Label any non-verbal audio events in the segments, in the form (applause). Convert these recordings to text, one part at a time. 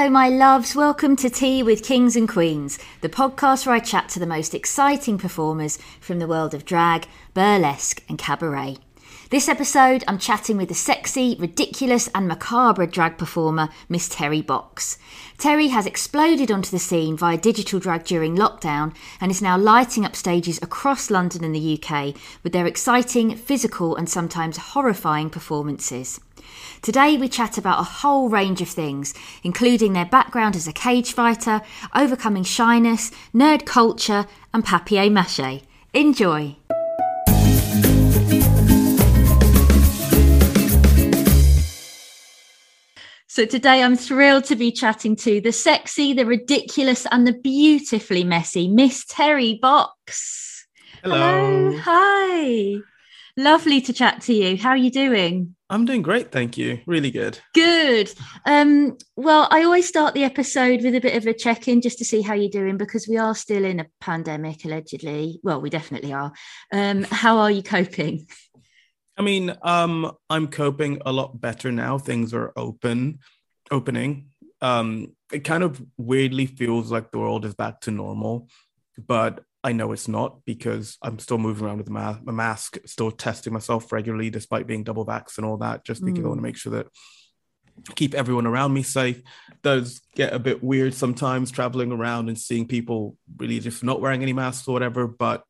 Hello, my loves. Welcome to Tea with Kings and Queens, the podcast where I chat to the most exciting performers from the world of drag, burlesque, and cabaret. This episode, I'm chatting with the sexy, ridiculous, and macabre drag performer, Miss Terry Box. Terry has exploded onto the scene via digital drag during lockdown and is now lighting up stages across London and the UK with their exciting, physical, and sometimes horrifying performances. Today, we chat about a whole range of things, including their background as a cage fighter, overcoming shyness, nerd culture, and papier mache. Enjoy! So today I'm thrilled to be chatting to the sexy, the ridiculous, and the beautifully messy Miss Terry Box. Hello. Hello. Hi. Lovely to chat to you. How are you doing? I'm doing great, thank you. Really good. Good. Um, well, I always start the episode with a bit of a check-in just to see how you're doing because we are still in a pandemic, allegedly. Well, we definitely are. Um, how are you coping? I mean, um, I'm coping a lot better now. Things are open, opening. Um, it kind of weirdly feels like the world is back to normal, but I know it's not because I'm still moving around with a, ma- mask, still testing myself regularly despite being double vaxxed and all that, just because mm. I want to make sure that keep everyone around me safe. Does get a bit weird sometimes traveling around and seeing people really just not wearing any masks or whatever, but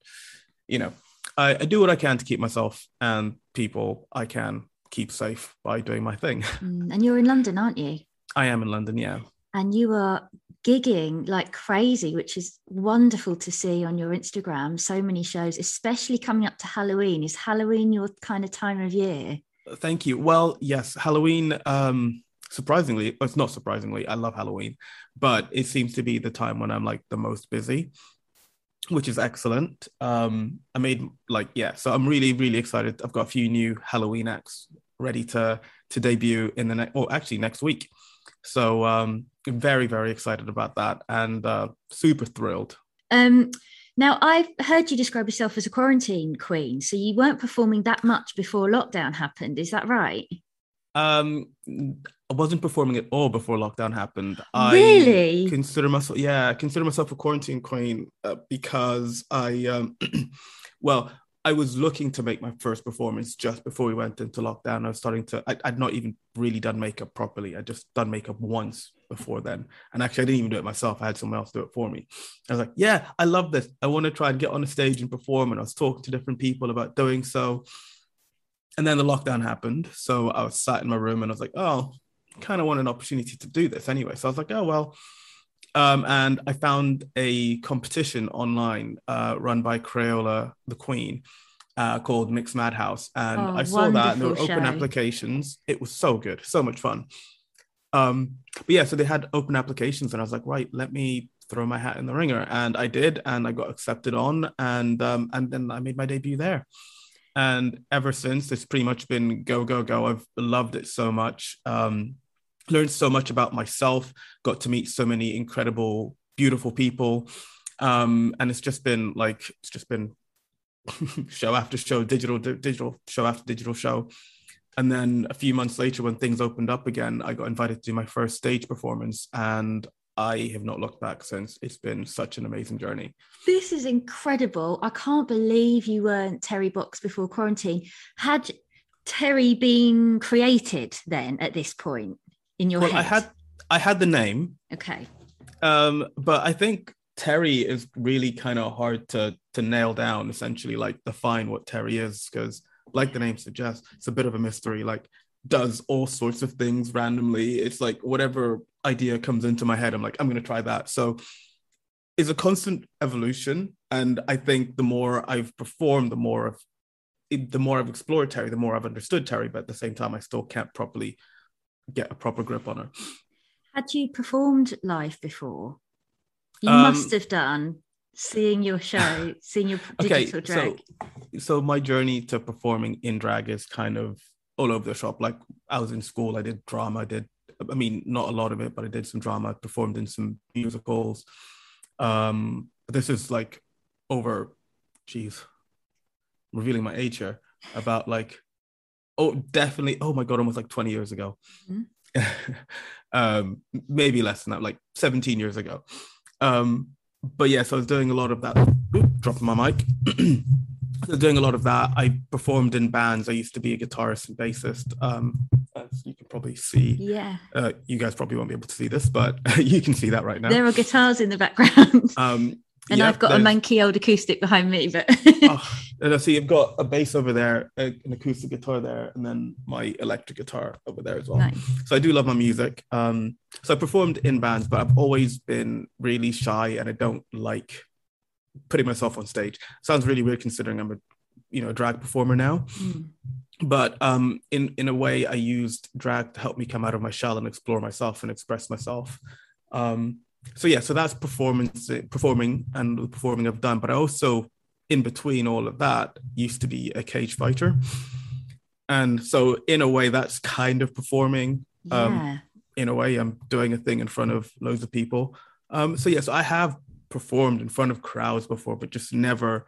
you know, I, I do what I can to keep myself and people I can keep safe by doing my thing. Mm, and you're in London, aren't you? I am in London, yeah. And you are gigging like crazy, which is wonderful to see on your Instagram. So many shows, especially coming up to Halloween. Is Halloween your kind of time of year? Thank you. Well, yes, Halloween. Um, surprisingly, it's not surprisingly, I love Halloween, but it seems to be the time when I'm like the most busy which is excellent. Um, I made like yeah, so I'm really really excited. I've got a few new Halloween acts ready to to debut in the next, or actually next week. So um, very very excited about that and uh, super thrilled. Um, now I've heard you describe yourself as a quarantine queen, so you weren't performing that much before lockdown happened. Is that right? Um, I wasn't performing at all before lockdown happened. Really? Consider myself, yeah, I consider myself a quarantine queen uh, because I, um, (clears throat) well, I was looking to make my first performance just before we went into lockdown. I was starting to, I, would not even really done makeup properly. I'd just done makeup once before then. And actually, I didn't even do it myself. I had someone else do it for me. I was like, yeah, I love this. I want to try and get on a stage and perform. And I was talking to different people about doing so. And then the lockdown happened. So I was sat in my room and I was like, oh, kind of want an opportunity to do this anyway. So I was like, oh, well. Um, and I found a competition online uh, run by Crayola the Queen uh, called Mixed Madhouse. And oh, I saw that and there were show. open applications. It was so good, so much fun. Um, but yeah, so they had open applications, and I was like, right, let me throw my hat in the ringer. And I did, and I got accepted on, and um, and then I made my debut there. And ever since, it's pretty much been go, go, go. I've loved it so much. Um, learned so much about myself, got to meet so many incredible, beautiful people. Um, and it's just been like, it's just been (laughs) show after show, digital, digital show after digital show. And then a few months later, when things opened up again, I got invited to do my first stage performance. And I have not looked back since. It's been such an amazing journey. This is incredible. I can't believe you weren't Terry Box before quarantine. Had Terry been created then at this point? in your well, head? I had I had the name. Okay. Um, but I think Terry is really kind of hard to to nail down. Essentially, like define what Terry is, because like the name suggests, it's a bit of a mystery. Like does all sorts of things randomly. It's like whatever idea comes into my head, I'm like, I'm gonna try that. So it's a constant evolution. And I think the more I've performed, the more of the more I've explored Terry, the more I've understood Terry, but at the same time, I still can't properly get a proper grip on her. Had you performed live before? You um, must have done. Seeing your show, seeing your (laughs) digital okay, drag. So, so my journey to performing in drag is kind of all over the shop. Like I was in school, I did drama, I did I mean, not a lot of it, but I did some drama, I performed in some musicals. Um, this is like over, geez, revealing my age here, about like oh, definitely. Oh my god, almost like 20 years ago. Mm-hmm. (laughs) um, maybe less than that, like 17 years ago. Um, but yes, I was doing a lot of that. Oop, dropping my mic. (clears throat) I was doing a lot of that. I performed in bands. I used to be a guitarist and bassist. Um, as you can probably see. Yeah. Uh, you guys probably won't be able to see this, but (laughs) you can see that right now. There are guitars in the background. Um, and yeah, I've got a there's- manky old acoustic behind me, but oh, and I see you've got a bass over there, a- an acoustic guitar there, and then my electric guitar over there as well. nice. So I do love my music. Um, so I performed in bands, but I've always been really shy, and I don't like putting myself on stage. Sounds really weird considering I'm a you know drag performer now. Mm. But um, in in a way, I used drag to help me come out of my shell and explore myself and express myself. Um, so yeah, so that's performance, performing, and the performing I've done. But I also, in between all of that, used to be a cage fighter, and so in a way, that's kind of performing. Um, in a way i'm doing a thing in front of loads of people um so yes i have performed in front of crowds before but just never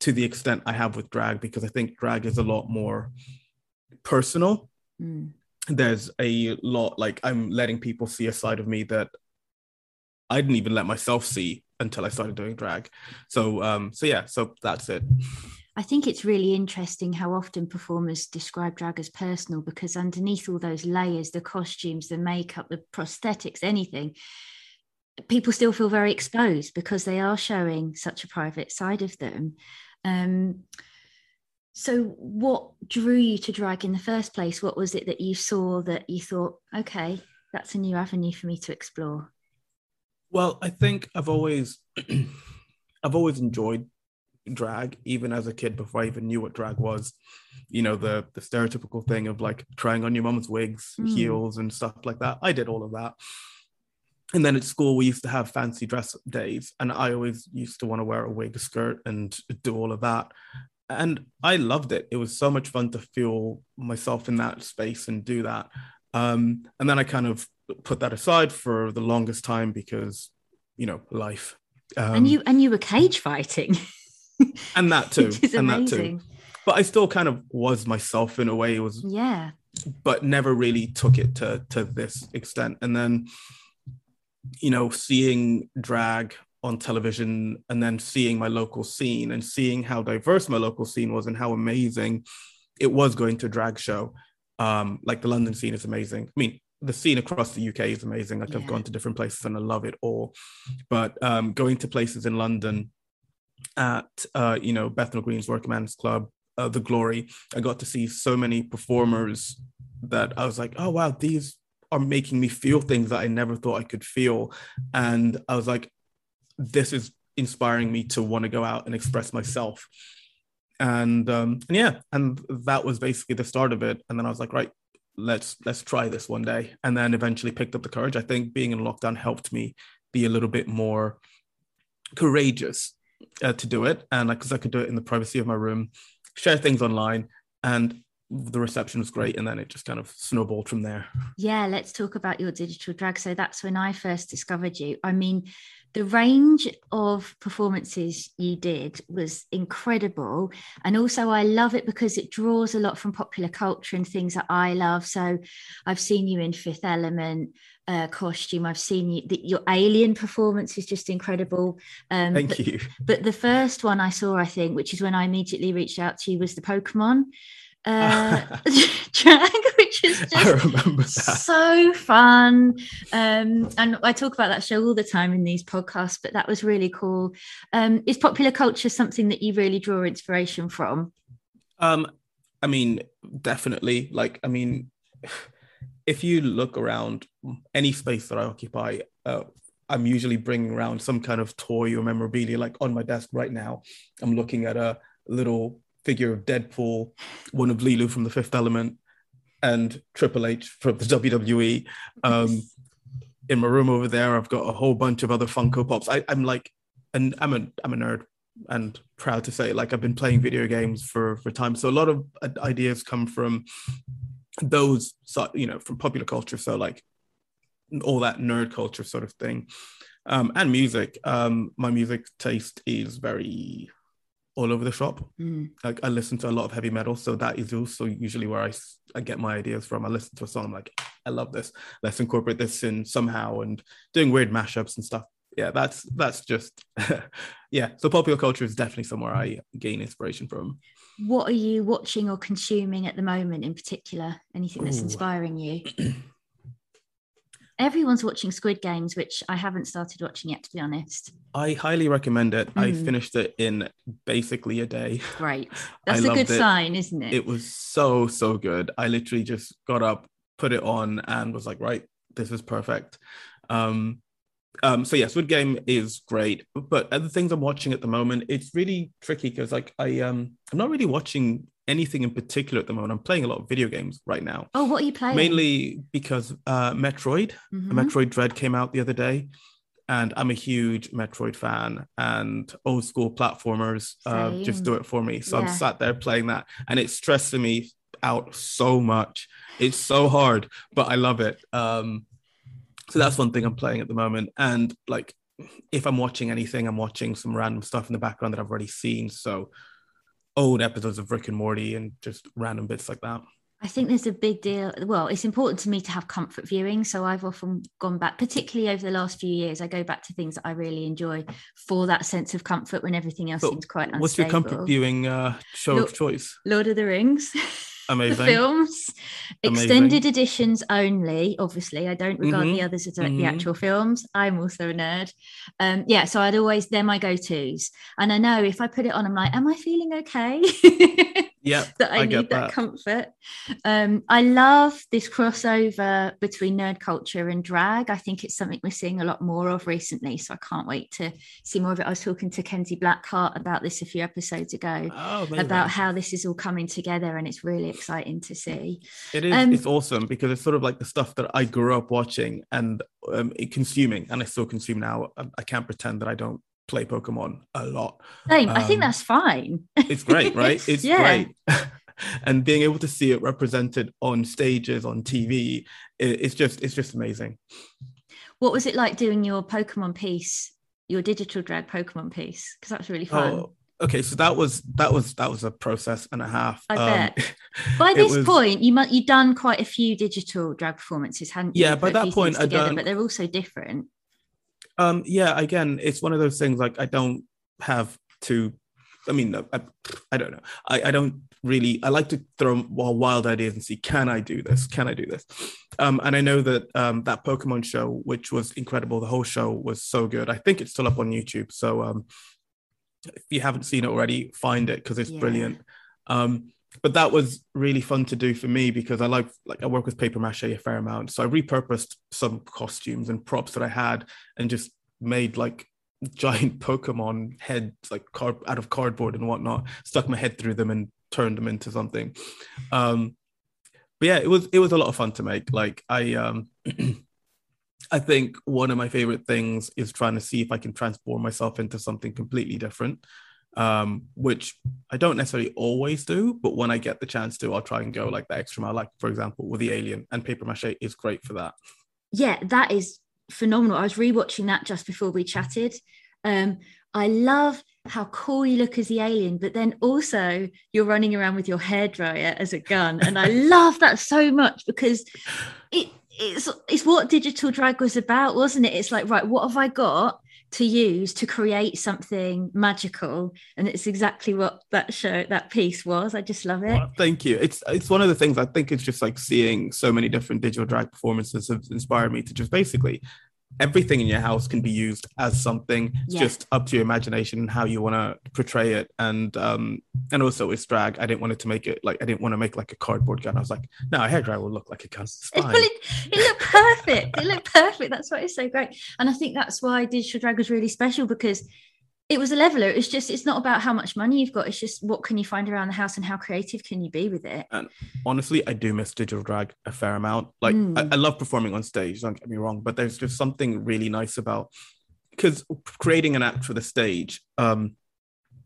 to the extent i have with drag because i think drag is a lot more personal Mm. there's a lot like i'm letting people see a side of me that i didn't even let myself see until i started doing drag so um so yeah so that's it I think it's really interesting how often performers describe drag as personal because underneath all those layers, the costumes, the makeup, the prosthetics, anything, people still feel very exposed because they are showing such a private side of them. Um, so, what drew you to drag in the first place? What was it that you saw that you thought, okay, that's a new avenue for me to explore? Well, I think I've always (clears throat) I've always enjoyed drag, even as a kid before I even knew what drag was. You know, the the stereotypical thing of like trying on your mom's wigs, Mm. heels, and stuff like that. I did all of that. And then at school, we used to have fancy dress days, and I always used to want to wear a wig, a skirt, and do all of that. And I loved it. It was so much fun to feel myself in that space and do that. Um, and then I kind of put that aside for the longest time because, you know, life. Um, and you and you were cage fighting, (laughs) (laughs) and that too, and that too. But I still kind of was myself in a way. It was Yeah. but never really took it to to this extent. And then, you know, seeing drag on television and then seeing my local scene and seeing how diverse my local scene was and how amazing it was going to drag show. Um, like the London scene is amazing. I mean, the scene across the UK is amazing. Like I've gone to different places and I love it all. But um, going to places in London at uh, you know Bethnal Green's Working Man's Club, uh, the Glory, I got to see so many performers that I was like, oh wow, these are making me feel things that I never thought I could feel, and I was like, this is inspiring me to want to go out and express myself. And, um, and yeah, and that was basically the start of it. And then I was like, right, let's let's try this one day. And then eventually picked up the courage. I think being in lockdown helped me be a little bit more courageous uh, to do it, and because I could do it in the privacy of my room, share things online, and the reception was great. And then it just kind of snowballed from there. Yeah, let's talk about your digital drag. So that's when I first discovered you. I mean, the range of performances you did was incredible. And also, I love it because it draws a lot from popular culture and things that I love. So I've seen you in Fifth Element. Uh, costume. I've seen you. The, your alien performance is just incredible. Um, Thank but, you. but the first one I saw, I think, which is when I immediately reached out to you, was the Pokemon uh, (laughs) (laughs) drag, which is just so fun. Um, and I talk about that show all the time in these podcasts, but that was really cool. Um, is popular culture something that you really draw inspiration from? Um, I mean, definitely. Like, I mean, if you look around any space that I occupy, uh, I'm usually bringing around some kind of toy or memorabilia. Like on my desk right now, I'm looking at a little figure of Deadpool, one of Leeloo from The Fifth Element, and Triple H from the WWE. Um, in my room over there, I've got a whole bunch of other Funko Pops. I, I'm like, and I'm a I'm a nerd and proud to say like I've been playing video games for for time. So a lot of ideas come from those you know from popular culture. So like all that nerd culture sort of thing, um, and music. Um, my music taste is very all over the shop. Mm. Like I listen to a lot of heavy metal, so that is also usually where I, I get my ideas from. I listen to a song, I'm like, I love this. Let's incorporate this in somehow and doing weird mashups and stuff. Yeah, that's that's just (laughs) yeah. So popular culture is definitely somewhere I gain inspiration from. What are you watching or consuming at the moment in particular? Anything that's Ooh. inspiring you? (clears throat) Everyone's watching Squid Games, which I haven't started watching yet, to be honest. I highly recommend it. I Mm. finished it in basically a day. Great. (laughs) That's a good it. sign, isn't it? It was so so good. I literally just got up, put it on, and was like, right, this is perfect. Um, um, so yeah, Squid Game is great, but other things I'm watching at the moment, it's really tricky because like I um I'm not really watching anything in particular at the moment. I'm playing a lot of video games right now, oh, what are you playing? mainly because uh, Metroid, Mhm. Metroid Dread came out the other day. And I'm a huge Metroid fan, and old school platformers uh, just do it for me. So I'm sat there playing that, and it's stressing me out so much. It's so hard, but I love it. Um, so that's one thing I'm playing at the moment. And like, if I'm watching anything, I'm watching some random stuff in the background that I've already seen. So old episodes of Rick and Morty and just random bits like that. I think there's a big deal. Well, it's important to me to have comfort viewing. So I've often gone back, particularly over the last few years, I go back to things that I really enjoy for that sense of comfort when everything else seems quite unstable. What's your comfort viewing uh, show Look- of choice? Lord of the Rings. (laughs) the Amazing. films, Amazing. extended editions only. Obviously, I don't regard the Mhm, others as the mhm. actual films. I'm also a nerd. Um, yeah, so I'd always they're my go-tos, and I know if I put it on, I'm like, am I feeling okay? (laughs) Yeah, that I, I need that, that. comfort. Um, I love this crossover between nerd culture and drag. I think it's something we're seeing a lot more of recently. So I can't wait to see more of it. I was talking to Kenzie Blackheart about this a few episodes ago. Oh. About how this is all coming together, and it's really exciting to see. It is. Um, it's awesome because it's sort of like the stuff that I grew up watching and um, consuming, and I still consume now. I, I can't pretend that I don't play Pokemon a lot. Same. I think Um, that's fine. It's great, right? (laughs) It's Yeah. great. (laughs) and being able to see it represented on stages, on TV, it, it's just it's just amazing. What was it like doing your Pokemon piece, your digital drag Pokemon piece? Because that was really fun. Oh, okay. So that was that was that was a process and a half. I Um, bet. (laughs) By this was- point, you mu- you've done quite a few digital drag performances, hadn't you? Yeah, by that point, I'd together, done- but they're also different. Um, yeah, again, it's one of those things like I don't have to. I mean, I, I don't know. I, I don't really. I like to throw wild ideas and see can I do this? Can I do this? Um, and I know that um, that Pokemon show, which was incredible, the whole show was so good. I think it's still up on YouTube. So um, if you haven't seen it already, find it because it's Yeah. brilliant. Um, but that was really fun to do for me because I like like I work with paper mache a fair amount. So I repurposed some costumes and props that I had and just made like (laughs) giant Pokemon heads like card out of cardboard and whatnot, stuck my head through them and turned them into something. Um but yeah, it was it was a lot of fun to make. Like I um (clears throat) I think one of my favorite things is trying to see if I can transform myself into something completely different um, which I don't necessarily always do, but when I get the chance to, I'll try and go like the extra mile. Like for example, with the Alien and paper mache is great for that. Yeah, that is phenomenal. I was rewatching that just before we chatted. Um, I love how cool you look as the alien, but then also you're running around with your hairdryer as a gun, and I (laughs) love that so much because it it's it's what digital drag was about, wasn't it? It's like right, what have I got? To use to create something magical. And it's exactly what that show that piece was. I just love it. Thank you. It's it's one of the things I think it's just like seeing so many different digital drag performances have inspired me to just basically everything in your house can be used as something. It's Yeah. just up to your imagination and how you want to portray it. And um and also with drag, I didn't want it to make it like I didn't want to make like a cardboard gun. I was like, no, a hairdryer will look like a gun. It's It, fine. well, it, it looked perfect. It looked perfect. That's why it's so great. And I think that's why Digital Drag was really special because it was a leveler. It's just, it's not about how much money you've got. It's just what can you find around the house and how creative can you be with it? and honestly, I do miss digital drag a fair amount. Like, Mm. I, I love performing on stage, don't get me wrong, but there's just something really nice about because creating an act for the stage, um,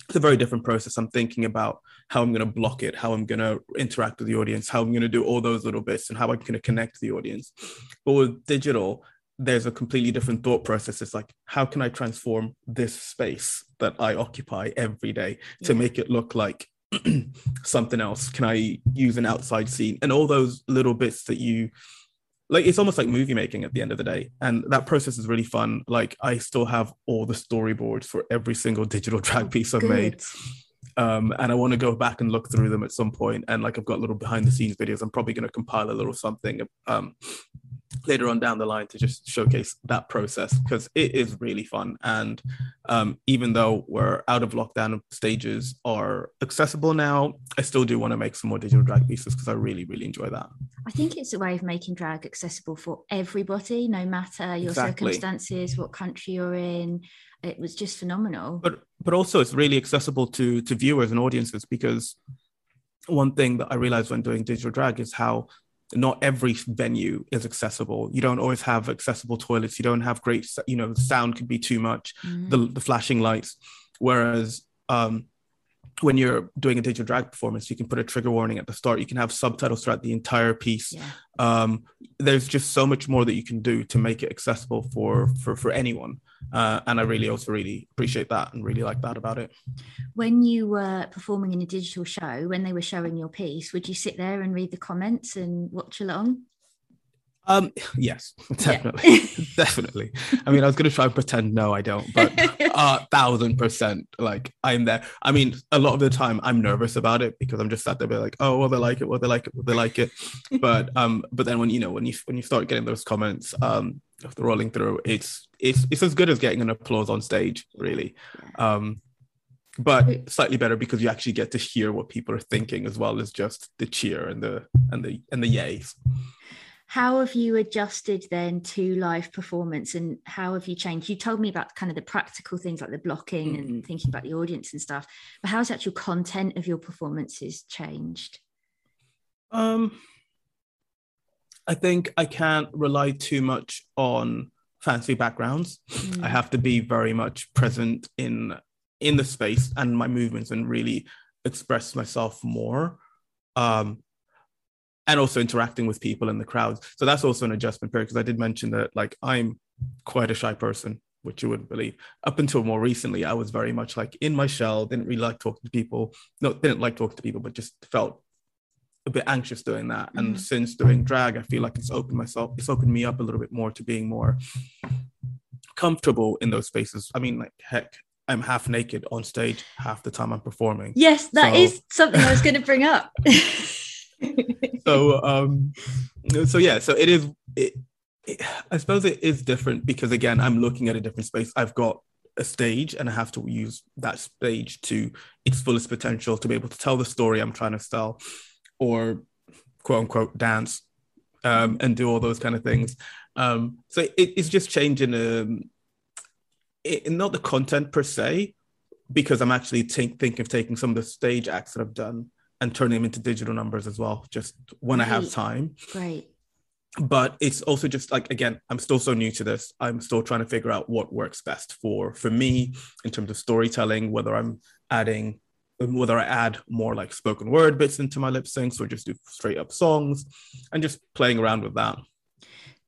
it's a very different process. I'm thinking about how I'm going to block it, how I'm going to interact with the audience, how I'm going to do all those little bits, and how I'm going to connect the audience. But with digital, there's a completely different thought process. It's like, how can I transform this space that I occupy every day to Yeah. make it look like (clears throat) something else? Can I use an outside scene and all those little bits that you like it's almost like movie making at the end of the day and that process is really fun like i still have all the storyboards for every single digital (laughs) drag oh, piece i've Good. made um, and I want to go back and look through them at some point. And like I've got little behind the scenes videos. I'm probably going to compile a little something um, later on down the line to just showcase that process because it is really fun. And um, even though we're out of lockdown stages are accessible now, I still do want to make some more digital drag pieces because I really, really enjoy that. I think it's a way of making drag accessible for everybody, no matter your exactly. circumstances, what country you're in. It was just phenomenal. But but also it's really accessible to to viewers and audiences because one thing that I realized when doing digital drag is how not every venue is accessible. You don't always have accessible toilets. You don't have great, you know, the sound could be too much, mm. the, the flashing lights. Whereas um, when you're doing a digital drag performance, you can put a trigger warning at the start. You can have subtitles throughout the entire piece. Yeah. Um, there's just so much more that you can do to make it accessible for for for anyone. Uh, and I really also really appreciate that and really like that about it. When you were performing in a digital show, when they were showing your piece, would you sit there and read the comments and watch along? Um, (laughs) yes, definitely, yeah. (laughs) definitely. I mean, I was going to try and pretend no, I don't, but a uh, (laughs) thousand percent, like I'm there. I mean, a lot of the time I'm nervous about it because I'm just sat there, be like, oh, well, they like it, well, they like it, well, they like it. But um, but then when you know when you when you start getting those comments, um, after rolling through, it's it's it's as good as getting an applause on stage, really. Um, but slightly better because you actually get to hear what people are thinking as well as just the cheer and the and the and the yays how have you adjusted then to live performance and how have you changed you told me about kind of the practical things like the blocking mm-hmm. and thinking about the audience and stuff but how's the actual content of your performances changed um i think i can't rely too much on fancy backgrounds mm. i have to be very much present in in the space and my movements and really express myself more um and also interacting with people in the crowds. So that's also an adjustment period because I did mention that like I'm quite a shy person, which you wouldn't believe. Up until more recently, I was very much like in my shell, didn't really like talking to people. No, didn't like talking to people, but just felt a bit anxious doing that. Mm-hmm. And since doing drag, I feel like it's opened myself, it's opened me up a little bit more to being more comfortable in those spaces. I mean, like heck, I'm half naked on stage half the time I'm performing. Yes, that so... is something I was going to bring up. (laughs) so um so yeah so it is it, it, i suppose it is different because again i'm looking at a different space. I've got a stage and i have to use that stage to its fullest potential to be able to tell the story i'm trying to tell or quote unquote dance um, and do all those kind of things. Um, so it, it's just changing um, it, not the content per se because i'm actually think, thinking of taking some of the stage acts that i've done and turn them into digital numbers as well, just when right. I have time. Right. But it's also just like again, I'm still so new to this. I'm still trying to figure out what works best for for me in terms of storytelling, whether I'm adding whether I add more like spoken word bits into my lip syncs or just do straight up songs and just playing around with that.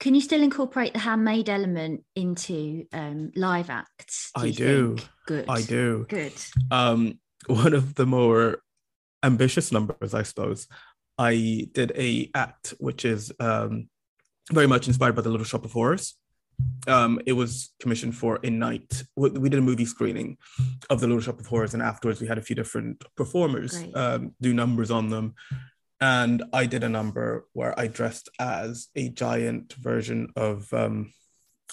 Can you still incorporate the handmade element into um, live acts? Do I do. Think? Good. I do. Good. Um, (laughs) one of the more ambitious numbers, I suppose. I did a act which is um, very much inspired by the Little Shop of Horrors. Um, it was commissioned for a night. We did a movie screening of the Little Shop of Horrors, and afterwards we had a few different performers um, do numbers on them. And I did a number where I dressed as a giant version of um,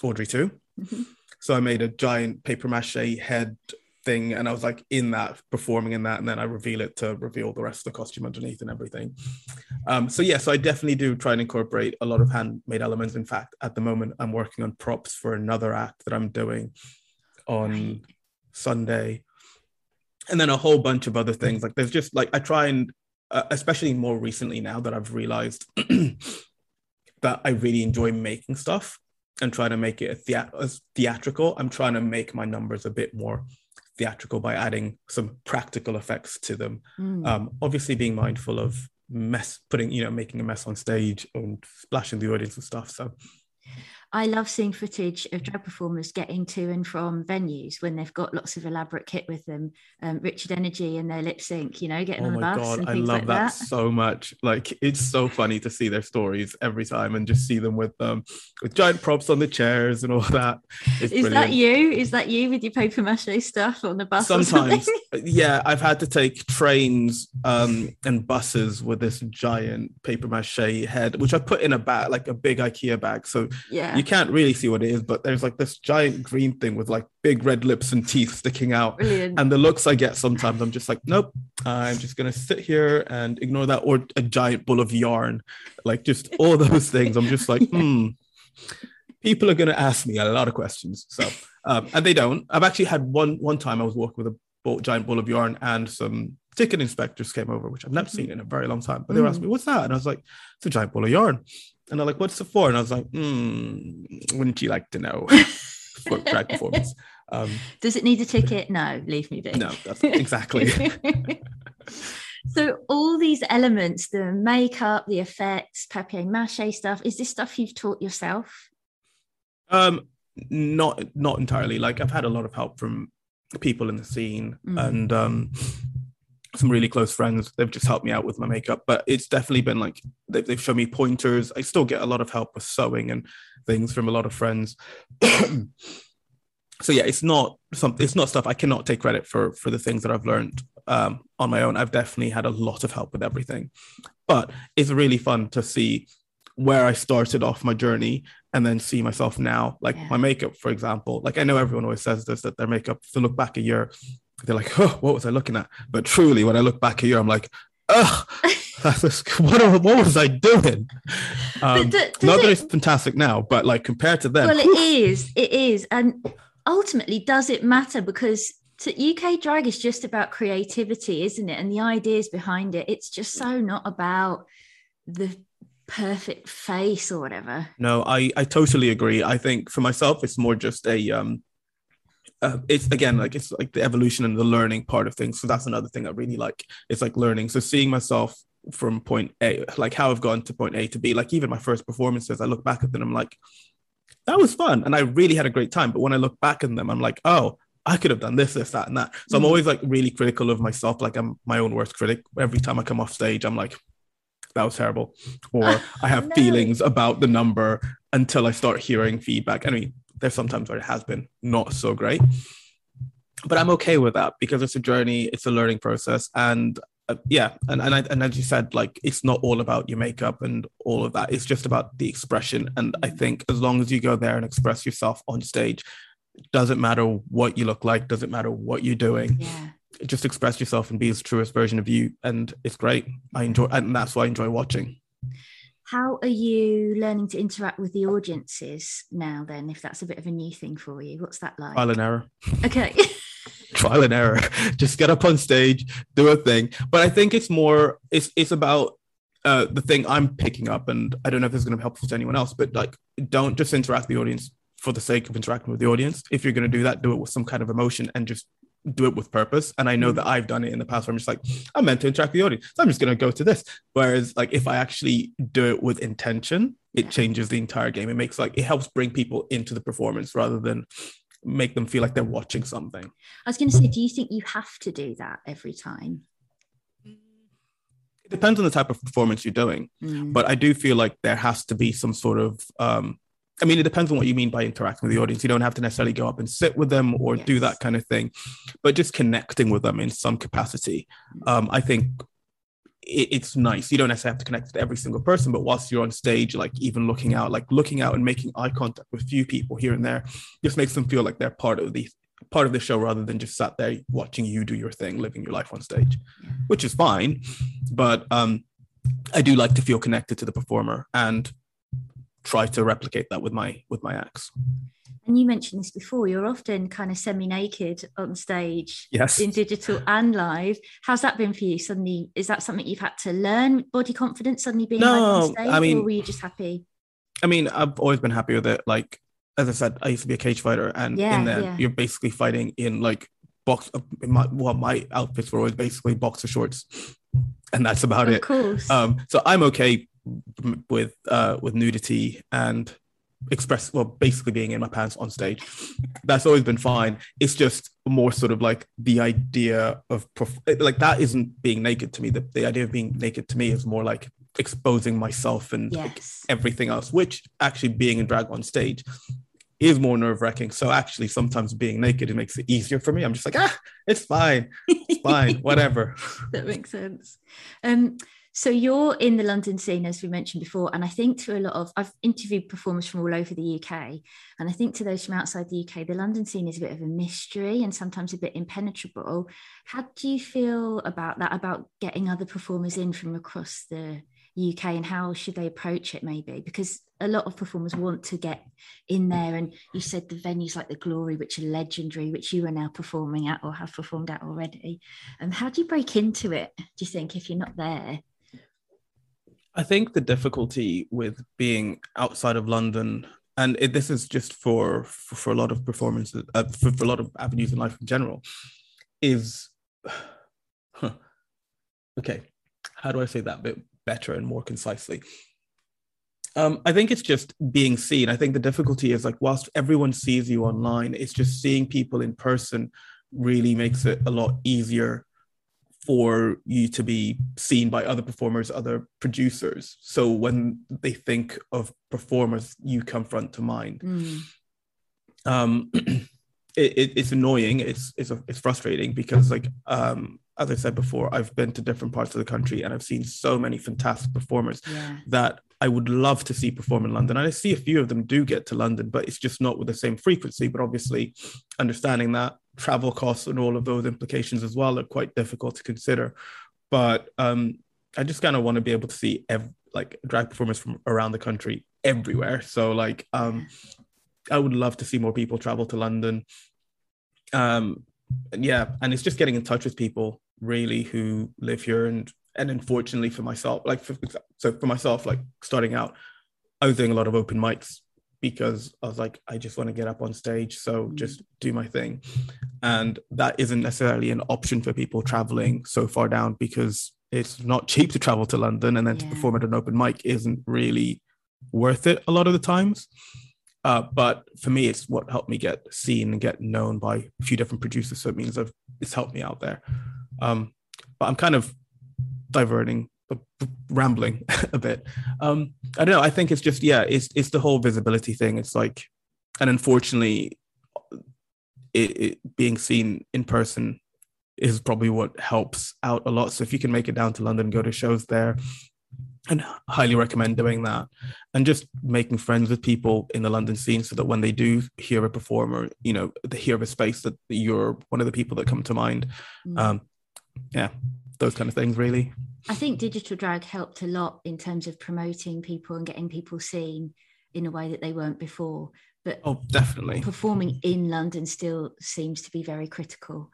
Audrey 2. Mm-hmm. So I made a giant paper mache head thing and I was like in that performing in that and then I reveal it to reveal the rest of the costume underneath and everything um so yeah so I definitely do try and incorporate a lot of handmade elements in fact at the moment I'm working on props for another act that I'm doing on. Sunday and then a whole bunch of other things like there's just like I try and uh, especially more recently now that I've realized (clears throat) that I really enjoy making stuff and trying to make it a as theatrical. I'm trying to make my numbers a bit more theatrical by adding some practical effects to them. Mm. Um, obviously, being mindful of mess, putting, you know, making a mess on stage and splashing the audience and stuff. So, I love seeing footage of drag performers getting to and from venues when they've got lots of elaborate kit with them. Um, Richard Energy and their lip sync, you know, getting oh on the bus. Oh, my god, and I things love like that, that. so much. Like it's so funny to see their stories every time and just see them with um with giant props on the chairs and all (laughs) that. It's Is brilliant. that you? Is that you with your paper mache stuff on the bus? Sometimes, yeah, I've had to take trains um and buses with this giant paper mache head, which I put in a bag, like a big IKEA bag. So yeah. You can't really see what it is, but there's like this giant green thing with like big red lips and teeth sticking out. Brilliant. And the looks I get sometimes, I'm just like, nope, I'm just gonna sit here and ignore that, or a giant ball of yarn, like just all those (laughs) things. I'm just like, hmm. People are gonna ask me a lot of questions, so um, and they don't. I've actually had one one time I was walking with a bull, giant ball of yarn, and some ticket inspectors came over, which I've never seen in a very long time. But they were asking me, "What's that?" And I was like, "It's a giant ball of yarn." And they're like, "What's it for?" And I was like, hmm, "Wouldn't you like to know?" (laughs) for drag performance. Um, Does it need a ticket? No, leave me be. no, that's exactly. (laughs) so all these elements, the makeup, the effects, papier mâché stuff, is this stuff you've taught yourself? Um, not not entirely. Like I've had a lot of help from people in the scene Mm. and um, some really close friends. They've just helped me out with my makeup, but it's definitely been like they've, they've shown me pointers. I still get a lot of help with sewing and things from a lot of friends. (coughs) so yeah, it's not something. It's not stuff I cannot take credit for for the things that I've learned um, on my own. I've definitely had a lot of help with everything, but it's really fun to see where I started off my journey and then see myself now. Like Yeah. my makeup, for example. Like I know everyone always says this that their makeup, if they look back a year, they're like, oh, what was I looking at? But truly, when I look back a year, I'm like, oh, (laughs) was, what, what was I doing? Um, do- does not that it's fantastic now, but like compared to them, well, it is. It is. And ultimately, does it matter? Because to UK drag is just about creativity, isn't it? And the ideas behind it. It's just so not about the perfect face or whatever. No, I I totally agree. I think for myself, it's more just a um, uh, it's again like it's like the evolution and the learning part of things. So that's another thing I really like. It's like learning. So seeing myself from point A, like how I've gone to point A to B. Like even my first performances, I look back at them, I'm like, that was fun, and I really had a great time. But when I look back at them, I'm like, oh. I could have done this, this, that, and that. So I'm Mhm. always like really critical of myself. Like I'm my own worst critic. Every time I come off stage, I'm like, that was terrible. Or I have No. feelings about the number until I start hearing feedback. I mean, there's sometimes where it has been not so great, but I'm okay with that because it's a journey, it's a learning process, and uh, yeah, and and, I, and as you said, like it's not all about your makeup and all of that. It's just about the expression, and I think as long as you go there and express yourself on stage, doesn't matter what you look like, doesn't matter what you're doing, Yeah. just express yourself and be the truest version of you, and it's great. I enjoy, and that's why I enjoy watching. How are you learning to interact with the audiences now, then, if that's a bit of a new thing for you? What's that like? Trial and error. Okay. (laughs) trial and error. (laughs) Just get up on stage, do a thing. But I think it's more, it's it's about uh, the thing I'm picking up, and I don't know if this is going to be helpful to anyone else, but like, don't just interact with the audience for the sake of interacting with the audience. If you're going to do that, do it with some kind of emotion and just do it with purpose. And I know that I've done it in the past where I'm just like, I'm meant to interact with the audience. So I'm just going to go to this. Whereas, like, if I actually do it with intention, it Yeah. changes the entire game. It makes like, it helps bring people into the performance rather than make them feel like they're watching something. I was going to say, do you think you have to do that every time? It depends on the type of performance you're doing, Mm. but I do feel like there has to be some sort of. Um, I mean, it depends on what you mean by interacting with the audience. You don't have to necessarily go up and sit with them or do that kind of thing, but just connecting with them in some capacity. Um, I think it, it's nice. You don't necessarily have to connect with every single person, but whilst you're on stage, like even looking out, like looking out and making eye contact with a few people here and there, just makes them feel like they're part of the part of the show rather than just sat there watching you do your thing, living your life on stage, Yeah. which is fine. But um, I do like to feel connected to the performer and try to replicate that with my with my acts. And you mentioned this before, you're often kind of semi naked on stage Yes. in digital and live. How's that been for you? Suddenly, is that something you've had to learn body confidence suddenly being live on No, stage? I mean- or were you just happy? I mean, I've always been happy with it. Like as I said, I used to be a cage fighter, and Yeah, in there yeah. you're basically fighting in like box. In my well, my outfits were always basically boxer shorts, and that's about of it. course. Um, so I'm okay with uh with nudity and express well basically being in my pants on stage. That's always been fine. It's just more sort of like the idea of like that isn't being naked to me. The, the idea of being naked to me is more like exposing myself and yes. like everything else which actually being in drag on stage is more nerve-wracking. So actually sometimes being naked it makes it easier for me. I'm just like ah it's fine. It's fine. (laughs) Whatever. That makes sense. Um so you're in the London scene, as we mentioned before, and I think to a lot of I've interviewed performers from all over the UK, and I think to those from outside the UK, the London scene is a bit of a mystery and sometimes a bit impenetrable. How do you feel about that? About getting other performers in from across the UK, and how should they approach it? Maybe because a lot of performers want to get in there, and you said the venues like the Glory, which are legendary, which you are now performing at or have performed at already. And how do you break into it? Do you think if you're not there? I think the difficulty with being outside of London, and it, this is just for, for, for a lot of performances, uh, for, for, a lot of avenues in life in general, is (sighs) huh, okay. How do I say that bit better and more concisely? Um, I think it's just being seen. I think the difficulty is like whilst everyone sees you online, it's just seeing people in person really makes it a lot easier for you to be seen by other performers, other producers. So when they think of performers, you come front to mind. Mm. Um, (clears throat) it, it, it's annoying. It's it's it's frustrating because like um, as I said before, I've been to different parts of the country and I've seen so many fantastic performers yeah. that I would love to see perform in London. And I see a few of them do get to London, but it's just not with the same frequency. But obviously, understanding that travel costs and all of those implications as well are quite difficult to consider. But um, I just kind of want to be able to see ev- like drag performers from around the country everywhere. So like um, I would love to see more people travel to London. Um, and yeah, and it's just getting in touch with people really who live here and and unfortunately for myself, like for, so for myself, like starting out, I was doing a lot of open mics because I was like, I just want to get up on stage. So mm. just do my thing. And that isn't necessarily an option for people traveling so far down because it's not cheap to travel to London and then yeah. to perform at an open mic isn't really worth it a lot of the times. Uh, but for me, it's what helped me get seen and get known by a few different producers. So it means I've, it's helped me out there. Um, but I'm kind of diverting rambling (laughs) a bit. Um, I don't know. I think it's just yeah, it's it's the whole visibility thing. It's like, and unfortunately, it, it, being seen in person is probably what helps out a lot. So if you can make it down to London, go to shows there, and highly recommend doing that, and just making friends with people in the London scene, so that when they do hear a performer, you know, they hear of a space that you're one of the people that come to mind. Mm. Um, yeah, those kind of things, really. I think digital drag helped a lot in terms of promoting people and getting people seen in a way that they weren't before. But oh, definitely performing in London still seems to be very critical.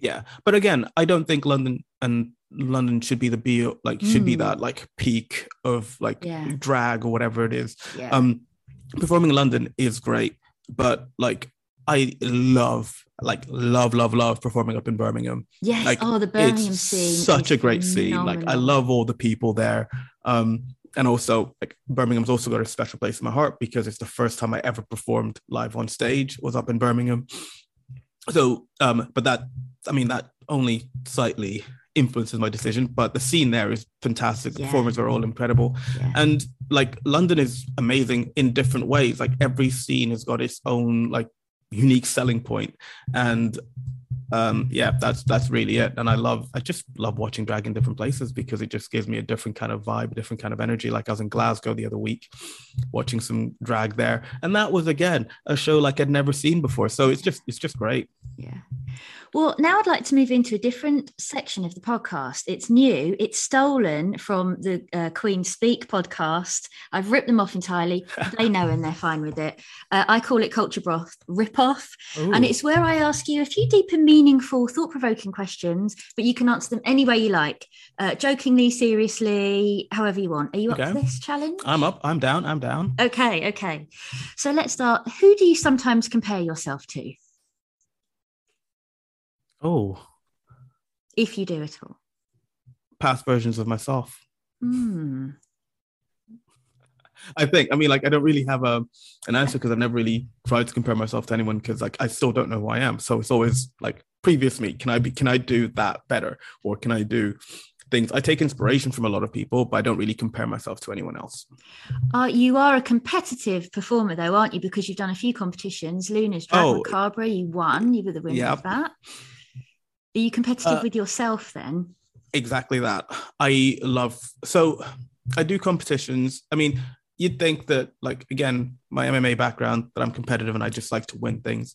Yeah, but again, I don't think London and London should be the be like should mm. be that like peak of like yeah. drag or whatever it is. Yeah. Um, performing in London is great, but like I love like love love love performing up in birmingham yes like, oh the birmingham scene such a great phenomenal. scene like i love all the people there um and also like birmingham's also got a special place in my heart because it's the first time i ever performed live on stage was up in birmingham so um but that i mean that only slightly influences my decision but the scene there is fantastic the yeah. performers are all incredible yeah. and like london is amazing in different ways like every scene has got its own like unique selling point. And um yeah that's that's really it and i love i just love watching drag in different places because it just gives me a different kind of vibe a different kind of energy like i was in glasgow the other week watching some drag there and that was again a show like i'd never seen before so it's just it's just great yeah well, now I'd like to move into a different section of the podcast. It's new, it's stolen from the uh, Queen Speak podcast. I've ripped them off entirely. (laughs) they know and they're fine with it. Uh, I call it Culture Broth Rip Off. And it's where I ask you a few deep and meaningful, thought provoking questions, but you can answer them any way you like, uh, jokingly, seriously, however you want. Are you okay. up for this challenge? I'm up. I'm down. I'm down. Okay. Okay. So let's start. Who do you sometimes compare yourself to? Oh. If you do at all. Past versions of myself. Hmm. I think. I mean, like, I don't really have a an answer because I've never really tried to compare myself to anyone because, like, I still don't know who I am. So it's always like previous me. Can I be? Can I do that better, or can I do things? I take inspiration from a lot of people, but I don't really compare myself to anyone else. Uh, you are a competitive performer, though, aren't you? Because you've done a few competitions. Luna's Drag Oh. Macabre, you won. You were the winner Yeah. of that. Are you competitive Uh, with yourself then? Exactly that. I love so I do competitions. I mean, you'd think that like again, my MMA background that I'm competitive and I just like to win things.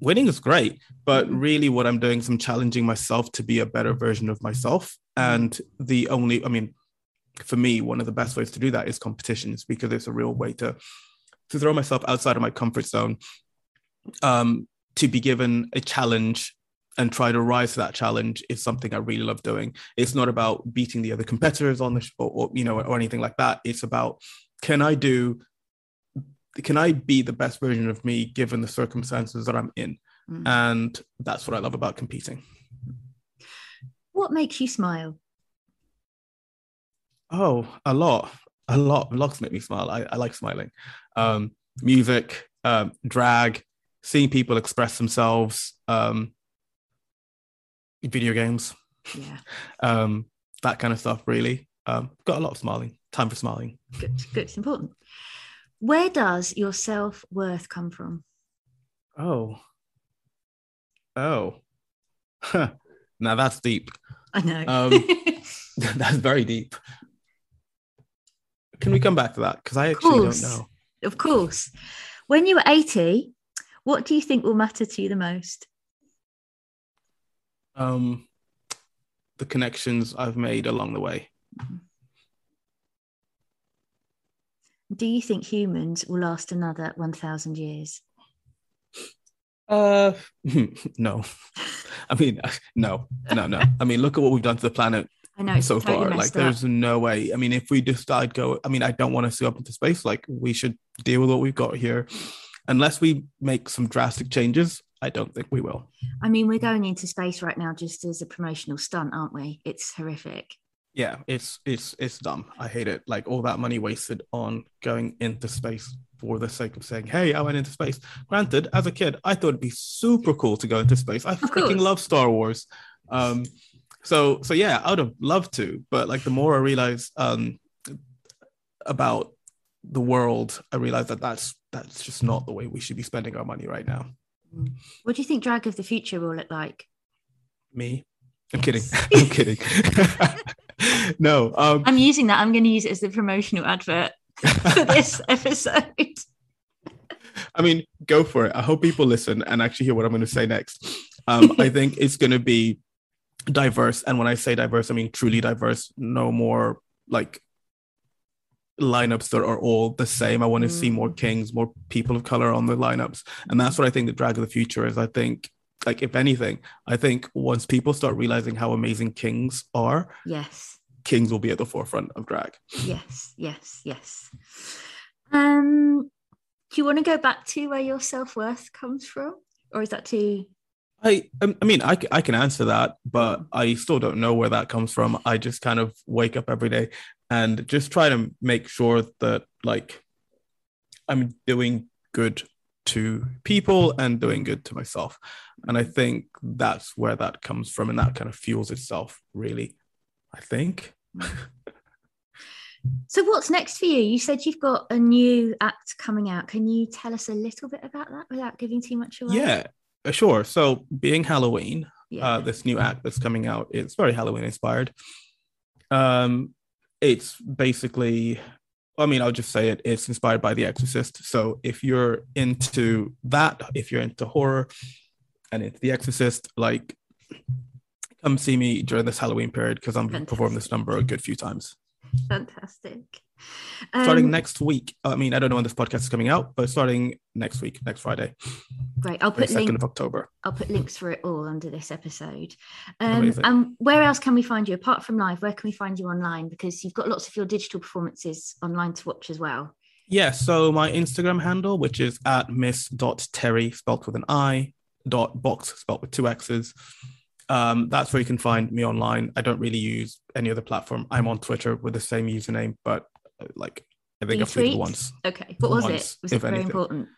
Winning is great, but Mhm. really what I'm doing is I'm challenging myself to be a better version of myself. And the only I mean, for me, one of the best ways to do that is competitions because it's a real way to to throw myself outside of my comfort zone. Um, to be given a challenge and try to rise to that challenge is something I really love doing. It's not about beating the other competitors on the show or, or you know or anything like that. It's about can I do can I be the best version of me given the circumstances that I'm in? Mm. And that's what I love about competing. what makes you smile? Oh, a lot, a lot. Lots make me smile. I, I like smiling. Um, music, um, drag, seeing people express themselves, um, video games, Yeah, um, that kind of stuff. Really, um, got a lot of smiling. Time for smiling. good, good. It's important. Where does your self worth come from? Oh, oh, Huh. (laughs) now that's deep. I know. Um, (laughs) that's very deep. Can we come back to that? Because I actually don't know. of course. When you were 80, what do you think will matter to you the most? Um, the connections I've made along the way. Do you think humans will last another 1,000 years? Uh, (laughs) no. I mean, (laughs) no, no, no. I mean, look at what we've done to the planet I know so totally far. Like, messed up. there's no way. I mean, if we decide go, I mean, I don't want us to go up into space. Like, we should deal with what we've got here, unless we make some drastic changes. I don't think we will. I mean, we're going into space right now just as a promotional stunt, aren't we? It's horrific. Yeah, it's it's it's dumb. I hate it. Like all that money wasted on going into space for the sake of saying, "Hey, I went into space." Granted, as a kid, I thought it'd be super cool to go into space. I freaking love Star Wars. Um, so so yeah, I would have loved to, but like the more I realize um about the world, I realize that that's that's just not the way we should be spending our money right now. What do you think drag of the future will look like? Me, I'm kidding. (laughs) I'm kidding. (laughs) no, um, I'm using that. I'm going to use it as the promotional advert for (laughs) this episode. I mean, go for it. I hope people listen and actually hear what I'm going to say next. Um, I think it's going to be diverse. And when I say diverse, I mean truly diverse. No more like lineups that are all the same. I want to see Mm. more kings, more people of color on the lineups. And that's what I think the drag of the future is. I think, like, if anything, I think once people start realizing how amazing kings are, Yes, kings will be at the forefront of drag. yes, yes, yes. Um, do you want to go back to where your self worth comes from, or is that too? I um, I mean I, I can answer that, but I still don't know where that comes from. I just kind of wake up every day and just try to make sure that like I'm doing good to people and doing good to myself. And I think that's where that comes from and that kind of fuels itself really. I think. (laughs) So, what's next for you? You said you've got a new act coming out. Can you tell us a little bit about that without giving too much away? Yeah, sure. So being Halloween, yeah. uh, this new act that's coming out. It's very Halloween inspired. Um, it's basically, I mean, I'll just say it. It's inspired by The Exorcist. So if you're into that, if you're into horror and it's The Exorcist, like, come see me during this Halloween period because I'm performing this number a good few times. Fantastic. Starting Um, next week. I mean, I don't know when this podcast is coming out, but starting next week, next Friday, Great. I'll put the second of October. I'll put links for it all under this episode. Um, and where else can we find you apart from live? Where can we find you online? Because you've got lots of your digital performances online to watch as well. Yeah, so my Instagram handle, which is at miss dot terry spelled with an I, dot box, spelled with two X's. Um, that's where you can find me online. I don't really use any other platform. I'm on Twitter with the same username, but like I think tweeted tweets? once. Okay. What was Once, it? Was it very anything. important?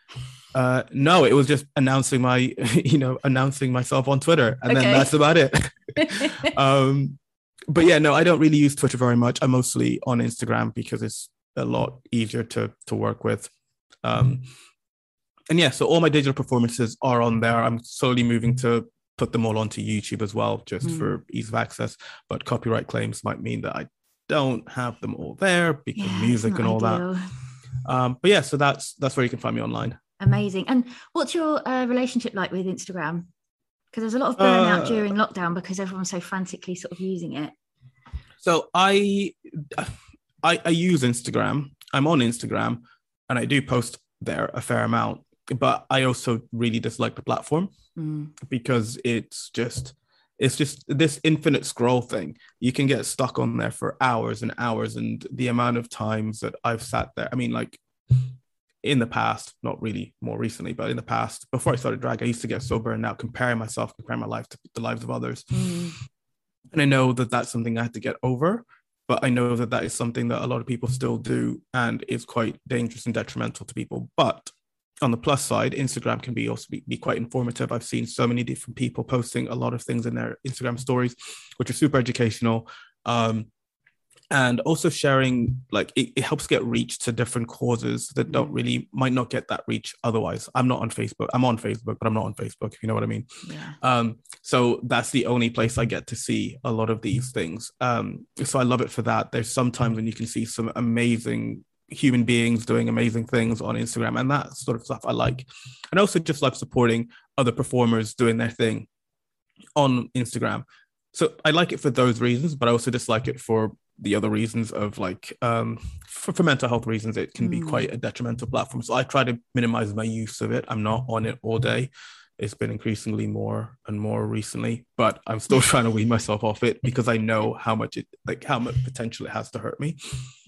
Uh, no, it was just announcing my, (laughs) you know, announcing myself on Twitter, and Okay. then that's about it. (laughs) um, but yeah, no, I don't really use Twitter very much. I'm mostly on Instagram because it's a lot easier to to work with. Um, and yeah, so all my digital performances are on there. I'm slowly moving to put them all onto YouTube as well, just Mm. for ease of access. But copyright claims might mean that I don't have them all there because Yeah, music and all that. Um, but yeah, so that's that's where you can find me online. Amazing. And what's your uh, relationship like with Instagram? Because there's a lot of burnout Uh, during lockdown because everyone's so frantically sort of using it. So I, I I use Instagram. I'm on Instagram, and I do post there a fair amount. But I also really dislike the platform Mm. because it's just it's just this infinite scroll thing. You can get stuck on there for hours and hours, and the amount of times that I've sat there. I mean, like in the past, not really more recently, but in the past, before I started drag, I used to get so burned out comparing myself, comparing my life to the lives of others. Mm. And I know that that's something I had to get over, but I know that that is something that a lot of people still do and is quite dangerous and detrimental to people. But on the plus side, Instagram can be also be, be quite informative. I've seen so many different people posting a lot of things in their Instagram stories, which are super educational. Um, and also sharing like it, it helps get reach to different causes that don't Mm. really might not get that reach otherwise. I'm not on Facebook. I'm on Facebook, but I'm not on Facebook, if you know what I mean. Yeah. Um, so that's the only place I get to see a lot of these things. Um, so I love it for that. There's sometimes when you can see some amazing human beings doing amazing things on Instagram, and that sort of stuff I like. And also just like supporting other performers doing their thing on Instagram. So I like it for those reasons, but I also dislike it for the other reasons of like um for, for mental health reasons it can be Mm. quite a detrimental platform so i try to minimize my use of it i'm not on it all day it's been increasingly more and more recently but i'm still (laughs) trying to wean myself off it because i know how much it like how much potential it has to hurt me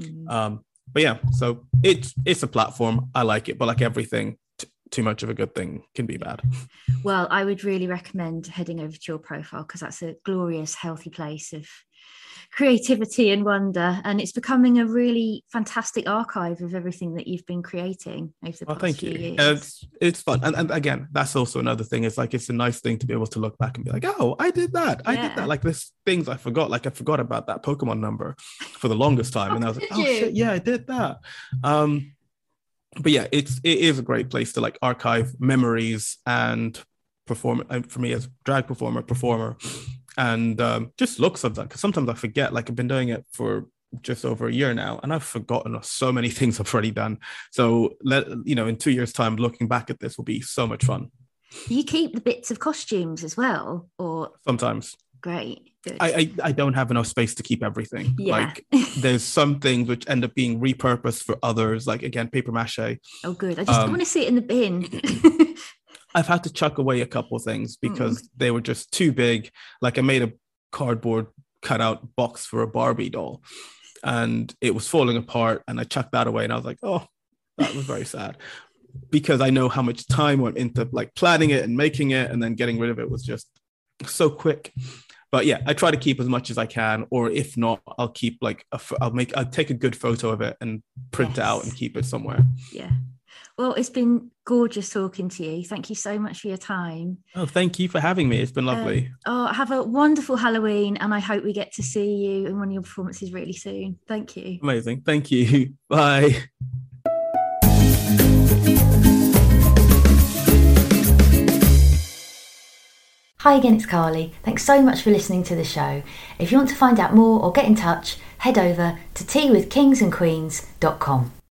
Mm. um but yeah so it's it's a platform. I like it but like everything t- too much of a good thing can be bad. Well, I would really recommend heading over to your profile because that's a glorious, healthy place of creativity and wonder. And it's becoming a really fantastic archive of everything that you've been creating over the well past thank few you years. it's it's fun and, and again that's also another thing it's like it's a nice thing to be able to look back and be like oh i did that i Yeah. did that like there's things i forgot like i forgot about that pokemon number for the longest (laughs) time and i was like oh you? shit yeah i did that um but yeah it's it is a great place to like archive memories and perform for me as drag performer performer and um, just look sometimes because sometimes i forget like i've been doing it for just over a year now and i've forgotten so many (laughs) things i've already done so let you know in two years time looking back at this will be so much fun you keep the bits of costumes as well, or sometimes great. Good. i i, I don't have enough space to keep everything yeah. like there's some things which end up being repurposed for others like again paper mache oh, good. I just um, want to see it in the bin. (laughs) I've had to chuck away a couple things because mm. they were just too big. Like I made a cardboard cutout box for a Barbie doll and it was falling apart and I chucked that away and I was like, oh, that was very sad. Because I know how much time went into like planning it and making it and then getting rid of it was just so quick. But yeah, I try to keep as much as I can, or if not, I'll keep like I'll make I'll take a good photo of it and print it out and keep it somewhere. yeah. Well, it's been gorgeous talking to you. Thank you so much for your time. Oh, thank you for having me. It's been uh, lovely. Oh, have a wonderful Halloween, and I hope we get to see you in one of your performances really soon. Thank you. Amazing. Thank you. (laughs) Bye. Hi again, it's Carly. Thanks so much for listening to the show. If you want to find out more or get in touch, head over to teawithkingsandqueens.com.